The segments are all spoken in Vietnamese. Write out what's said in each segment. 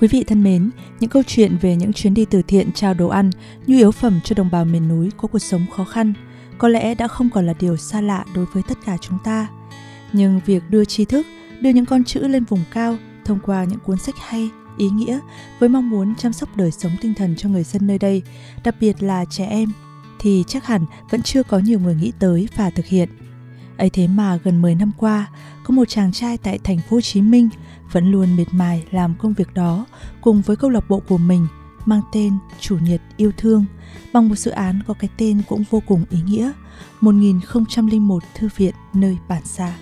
Quý vị thân mến, những câu chuyện về những chuyến đi từ thiện trao đồ ăn, nhu yếu phẩm cho đồng bào miền núi có cuộc sống khó khăn có lẽ đã không còn là điều xa lạ đối với tất cả chúng ta. Nhưng việc đưa tri thức, đưa những con chữ lên vùng cao thông qua những cuốn sách hay, ý nghĩa với mong muốn chăm sóc đời sống tinh thần cho người dân nơi đây, đặc biệt là trẻ em, thì chắc hẳn vẫn chưa có nhiều người nghĩ tới và thực hiện. ấy thế mà gần 10 năm qua, có một chàng trai tại thành phố Hồ Chí Minh vẫn luôn miệt mài làm công việc đó cùng với câu lạc bộ của mình mang tên Chủ nhật yêu thương bằng một dự án có cái tên cũng vô cùng ý nghĩa 1001 thư viện nơi bản xa.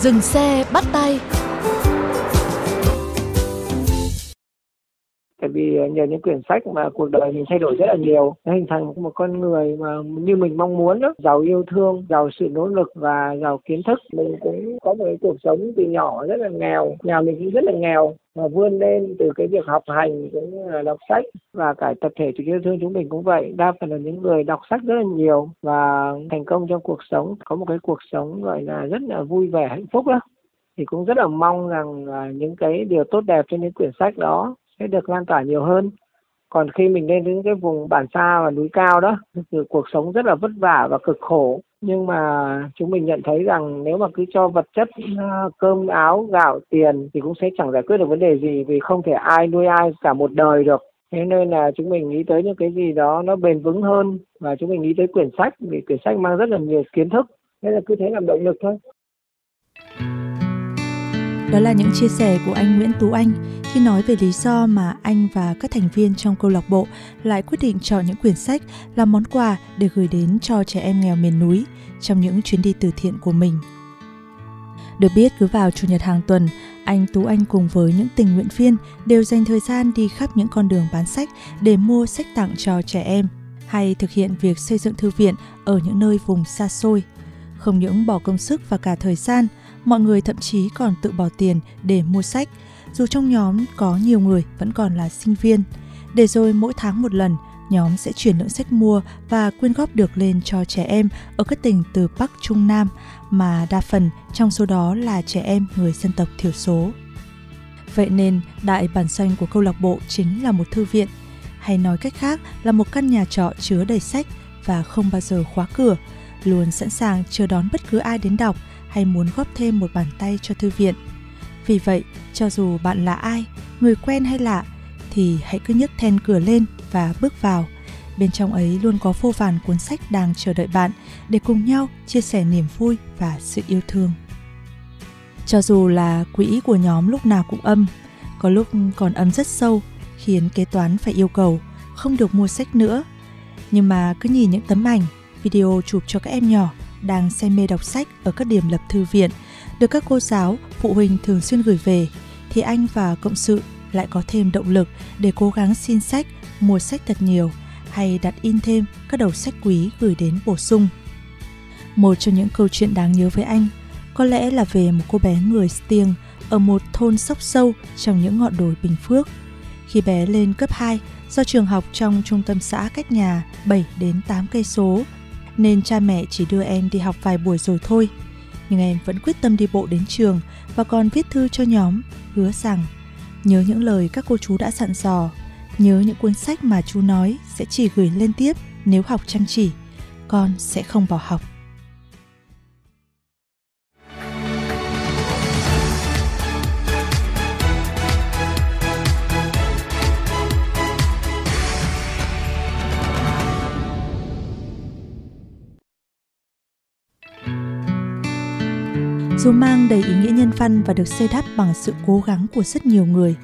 Dừng xe, bắt tay tại vì nhờ những quyển sách mà cuộc đời mình thay đổi rất là nhiều, nó hình thành một con người mà như mình mong muốn đó. Giàu yêu thương, giàu sự nỗ lực và giàu kiến thức. Mình cũng có một cái cuộc sống từ nhỏ rất là nghèo, nhà mình cũng rất là nghèo. Mà vươn lên từ cái việc học hành cũng như là đọc sách và cả tập thể chủ yêu thương chúng mình cũng vậy. Đa phần là những người đọc sách rất là nhiều và thành công trong cuộc sống, có một cái cuộc sống gọi là rất là vui vẻ, hạnh phúc đó. Thì cũng rất là mong rằng những cái điều tốt đẹp trên những quyển sách đó sẽ được lan tỏa nhiều hơn. Còn khi mình lên đến cái vùng bản xa và núi cao đó, thì cuộc sống rất là vất vả và cực khổ. Nhưng mà chúng mình nhận thấy rằng nếu mà cứ cho vật chất à, cơm, áo, gạo, tiền thì cũng sẽ chẳng giải quyết được vấn đề gì vì không thể ai nuôi ai cả một đời được. Thế nên là chúng mình nghĩ tới những cái gì đó nó bền vững hơn và chúng mình nghĩ tới quyển sách vì quyển sách mang rất là nhiều kiến thức. Thế là cứ thế làm động lực thôi. Đó là những chia sẻ của anh Nguyễn Tú Anh khi nói về lý do mà anh và các thành viên trong câu lạc bộ lại quyết định chọn những quyển sách làm món quà để gửi đến cho trẻ em nghèo miền núi trong những chuyến đi từ thiện của mình. Được biết cứ vào chủ nhật hàng tuần, anh Tú Anh cùng với những tình nguyện viên đều dành thời gian đi khắp những con đường bán sách để mua sách tặng cho trẻ em hay thực hiện việc xây dựng thư viện ở những nơi vùng xa xôi. Không những bỏ công sức và cả thời gian, mọi người thậm chí còn tự bỏ tiền để mua sách, dù trong nhóm có nhiều người vẫn còn là sinh viên. Để rồi mỗi tháng một lần, nhóm sẽ chuyển lượng sách mua và quyên góp được lên cho trẻ em ở các tỉnh từ Bắc Trung Nam, mà đa phần trong số đó là trẻ em người dân tộc thiểu số. Vậy nên, đại bản doanh của câu lạc bộ chính là một thư viện, hay nói cách khác là một căn nhà trọ chứa đầy sách và không bao giờ khóa cửa, luôn sẵn sàng chờ đón bất cứ ai đến đọc hay muốn góp thêm một bàn tay cho thư viện. Vì vậy, cho dù bạn là ai, người quen hay lạ, thì hãy cứ nhấc then cửa lên và bước vào. Bên trong ấy luôn có vô vàn cuốn sách đang chờ đợi bạn để cùng nhau chia sẻ niềm vui và sự yêu thương. Cho dù là quỹ của nhóm lúc nào cũng âm, có lúc còn âm rất sâu, khiến kế toán phải yêu cầu không được mua sách nữa. Nhưng mà cứ nhìn những tấm ảnh, video chụp cho các em nhỏ đang say mê đọc sách ở các điểm lập thư viện, được các cô giáo, phụ huynh thường xuyên gửi về, thì anh và cộng sự lại có thêm động lực để cố gắng xin sách, mua sách thật nhiều hay đặt in thêm các đầu sách quý gửi đến bổ sung. Một trong những câu chuyện đáng nhớ với anh có lẽ là về một cô bé người Stiêng ở một thôn sóc sâu trong những ngọn đồi Bình Phước. Khi bé lên cấp 2, do trường học trong trung tâm xã cách nhà 7 đến 8 cây số, nên cha mẹ chỉ đưa em đi học vài buổi rồi thôi. Nhưng em vẫn quyết tâm đi bộ đến trường và còn viết thư cho nhóm, hứa rằng nhớ những lời các cô chú đã dặn dò, nhớ những cuốn sách mà chú nói sẽ chỉ gửi lên tiếp nếu học chăm chỉ, con sẽ không bỏ học. Dù mang đầy ý nghĩa nhân văn và được xây đắp bằng sự cố gắng của rất nhiều người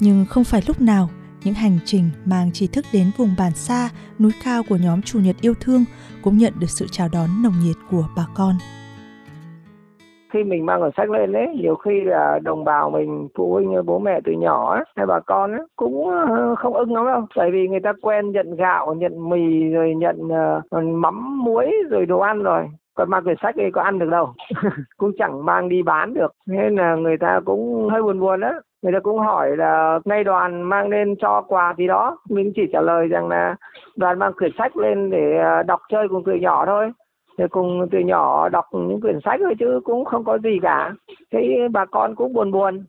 nhưng không phải lúc nào những hành trình mang tri thức đến vùng bản xa, núi cao của nhóm Chủ nhật yêu thương cũng nhận được sự chào đón nồng nhiệt của bà con. Khi mình mang cuốn sách lên đấy nhiều khi là đồng bào mình phụ huynh bố mẹ từ nhỏ ấy, hay bà con ấy, cũng ờ, không ưng lắm đâu. Tại vì người ta quen nhận gạo nhận mì rồi nhận uh, mắm muối rồi đồ ăn rồi còn mang quyển sách thì có ăn được đâu. Cũng chẳng mang đi bán được. Nên là người ta cũng hơi buồn buồn đó người ta cũng hỏi là nay đoàn mang lên cho quà gì đó. Mình chỉ trả lời rằng là đoàn mang quyển sách lên để à, đọc chơi cùng tụi nhỏ thôi. Thì cùng từ nhỏ đọc những quyển sách thôi chứ cũng không có gì cả. Thấy bà con cũng buồn buồn.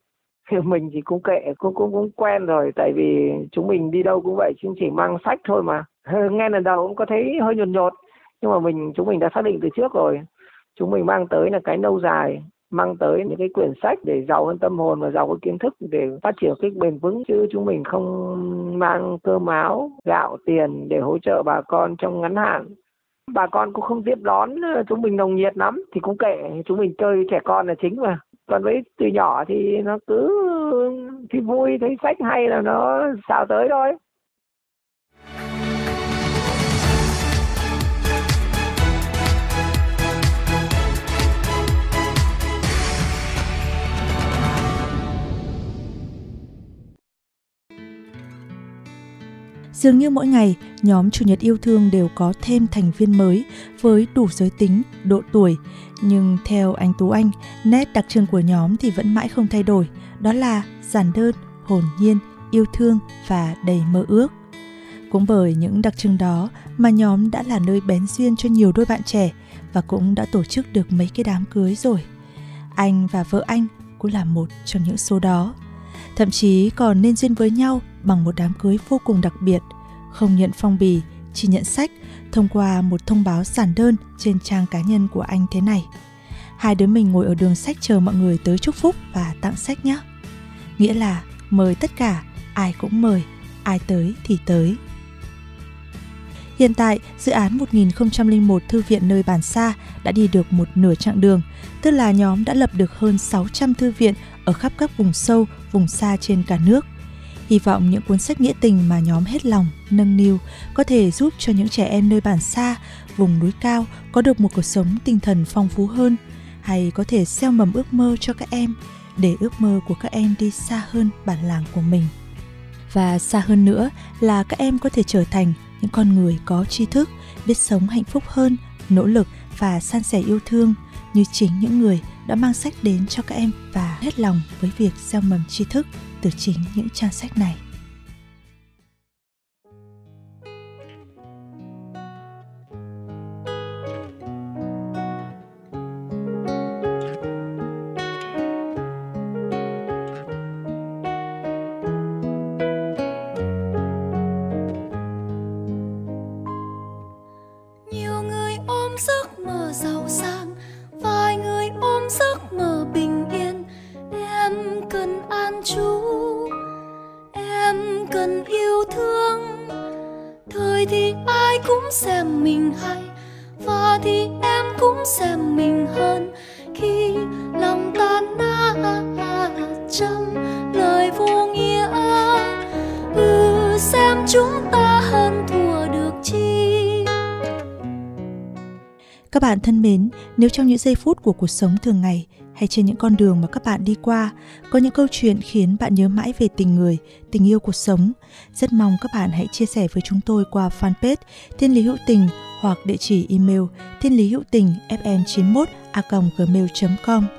Thì mình thì cũng kệ, cũng cũng cũng quen rồi. Tại vì chúng mình đi đâu cũng vậy, chúng chỉ mang sách thôi mà. Nghe lần đầu cũng có thấy hơi nhột nhột nhưng mà mình, chúng mình đã xác định từ trước rồi. Chúng mình mang tới là cái lâu dài, mang tới những cái quyển sách để giàu hơn tâm hồn và giàu hơn kiến thức để phát triển cái bền vững. Chứ chúng mình không mang cơm áo, gạo, tiền để hỗ trợ bà con trong ngắn hạn. Bà con cũng không tiếp đón ờ, chúng mình nồng nhiệt lắm, thì cũng kệ. Chúng mình chơi trẻ con là chính mà. Còn với từ nhỏ thì nó cứ thì vui, thấy sách hay là nó xào tới thôi. Dường như mỗi ngày, nhóm Chủ nhật yêu thương đều có thêm thành viên mới với đủ giới tính, độ tuổi. Nhưng theo anh Tú Anh, nét đặc trưng của nhóm thì vẫn mãi không thay đổi, đó là giản đơn, hồn nhiên, yêu thương và đầy mơ ước. Cũng bởi những đặc trưng đó mà nhóm đã là nơi bén duyên cho nhiều đôi bạn trẻ và cũng đã tổ chức được mấy cái đám cưới rồi. Anh và vợ anh cũng là một trong những số đó. Thậm chí còn nên duyên với nhau bằng một đám cưới vô cùng đặc biệt, không nhận phong bì, chỉ nhận sách thông qua một thông báo giản đơn trên trang cá nhân của anh thế này. Hai đứa mình ngồi ở đường sách chờ mọi người tới chúc phúc và tặng sách nhé. Nghĩa là mời tất cả, ai cũng mời, ai tới thì tới. Hiện tại, dự án 1001 thư viện nơi bản xa đã đi được một nửa chặng đường, tức là nhóm đã lập được hơn 600 thư viện ở khắp các vùng sâu, vùng xa trên cả nước – Hy vọng những cuốn sách nghĩa tình mà nhóm hết lòng, nâng niu có thể giúp cho những trẻ em nơi bản xa, vùng núi cao có được một cuộc sống tinh thần phong phú hơn, hay có thể gieo mầm ước mơ cho các em để ước mơ của các em đi xa hơn bản làng của mình. Và xa hơn nữa là các em có thể trở thành những con người có tri thức, biết sống hạnh phúc hơn, nỗ lực và san sẻ yêu thương như chính những người đã mang sách đến cho các em và hết lòng với việc gieo mầm tri thức từ chính những trang sách này. Cần an trú. Em cần yêu thương. Thời thì ai cũng xem mình hay, và thì em cũng xem mình hơn. Khi lòng tan nát trong lời vô nghĩa ừ xem chúng ta hơn thua được chi. Các bạn thân mến, nếu trong những giây phút của cuộc sống thường ngày hay trên những con đường mà các bạn đi qua có những câu chuyện khiến bạn nhớ mãi về tình người, tình yêu cuộc sống, rất mong các bạn hãy chia sẻ với chúng tôi qua fanpage Thiên Lý Hữu Tình hoặc địa chỉ email thiên lý hữu tình fm91 a gmail.com.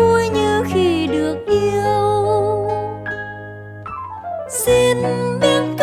Vui như khi được yêu xin biết.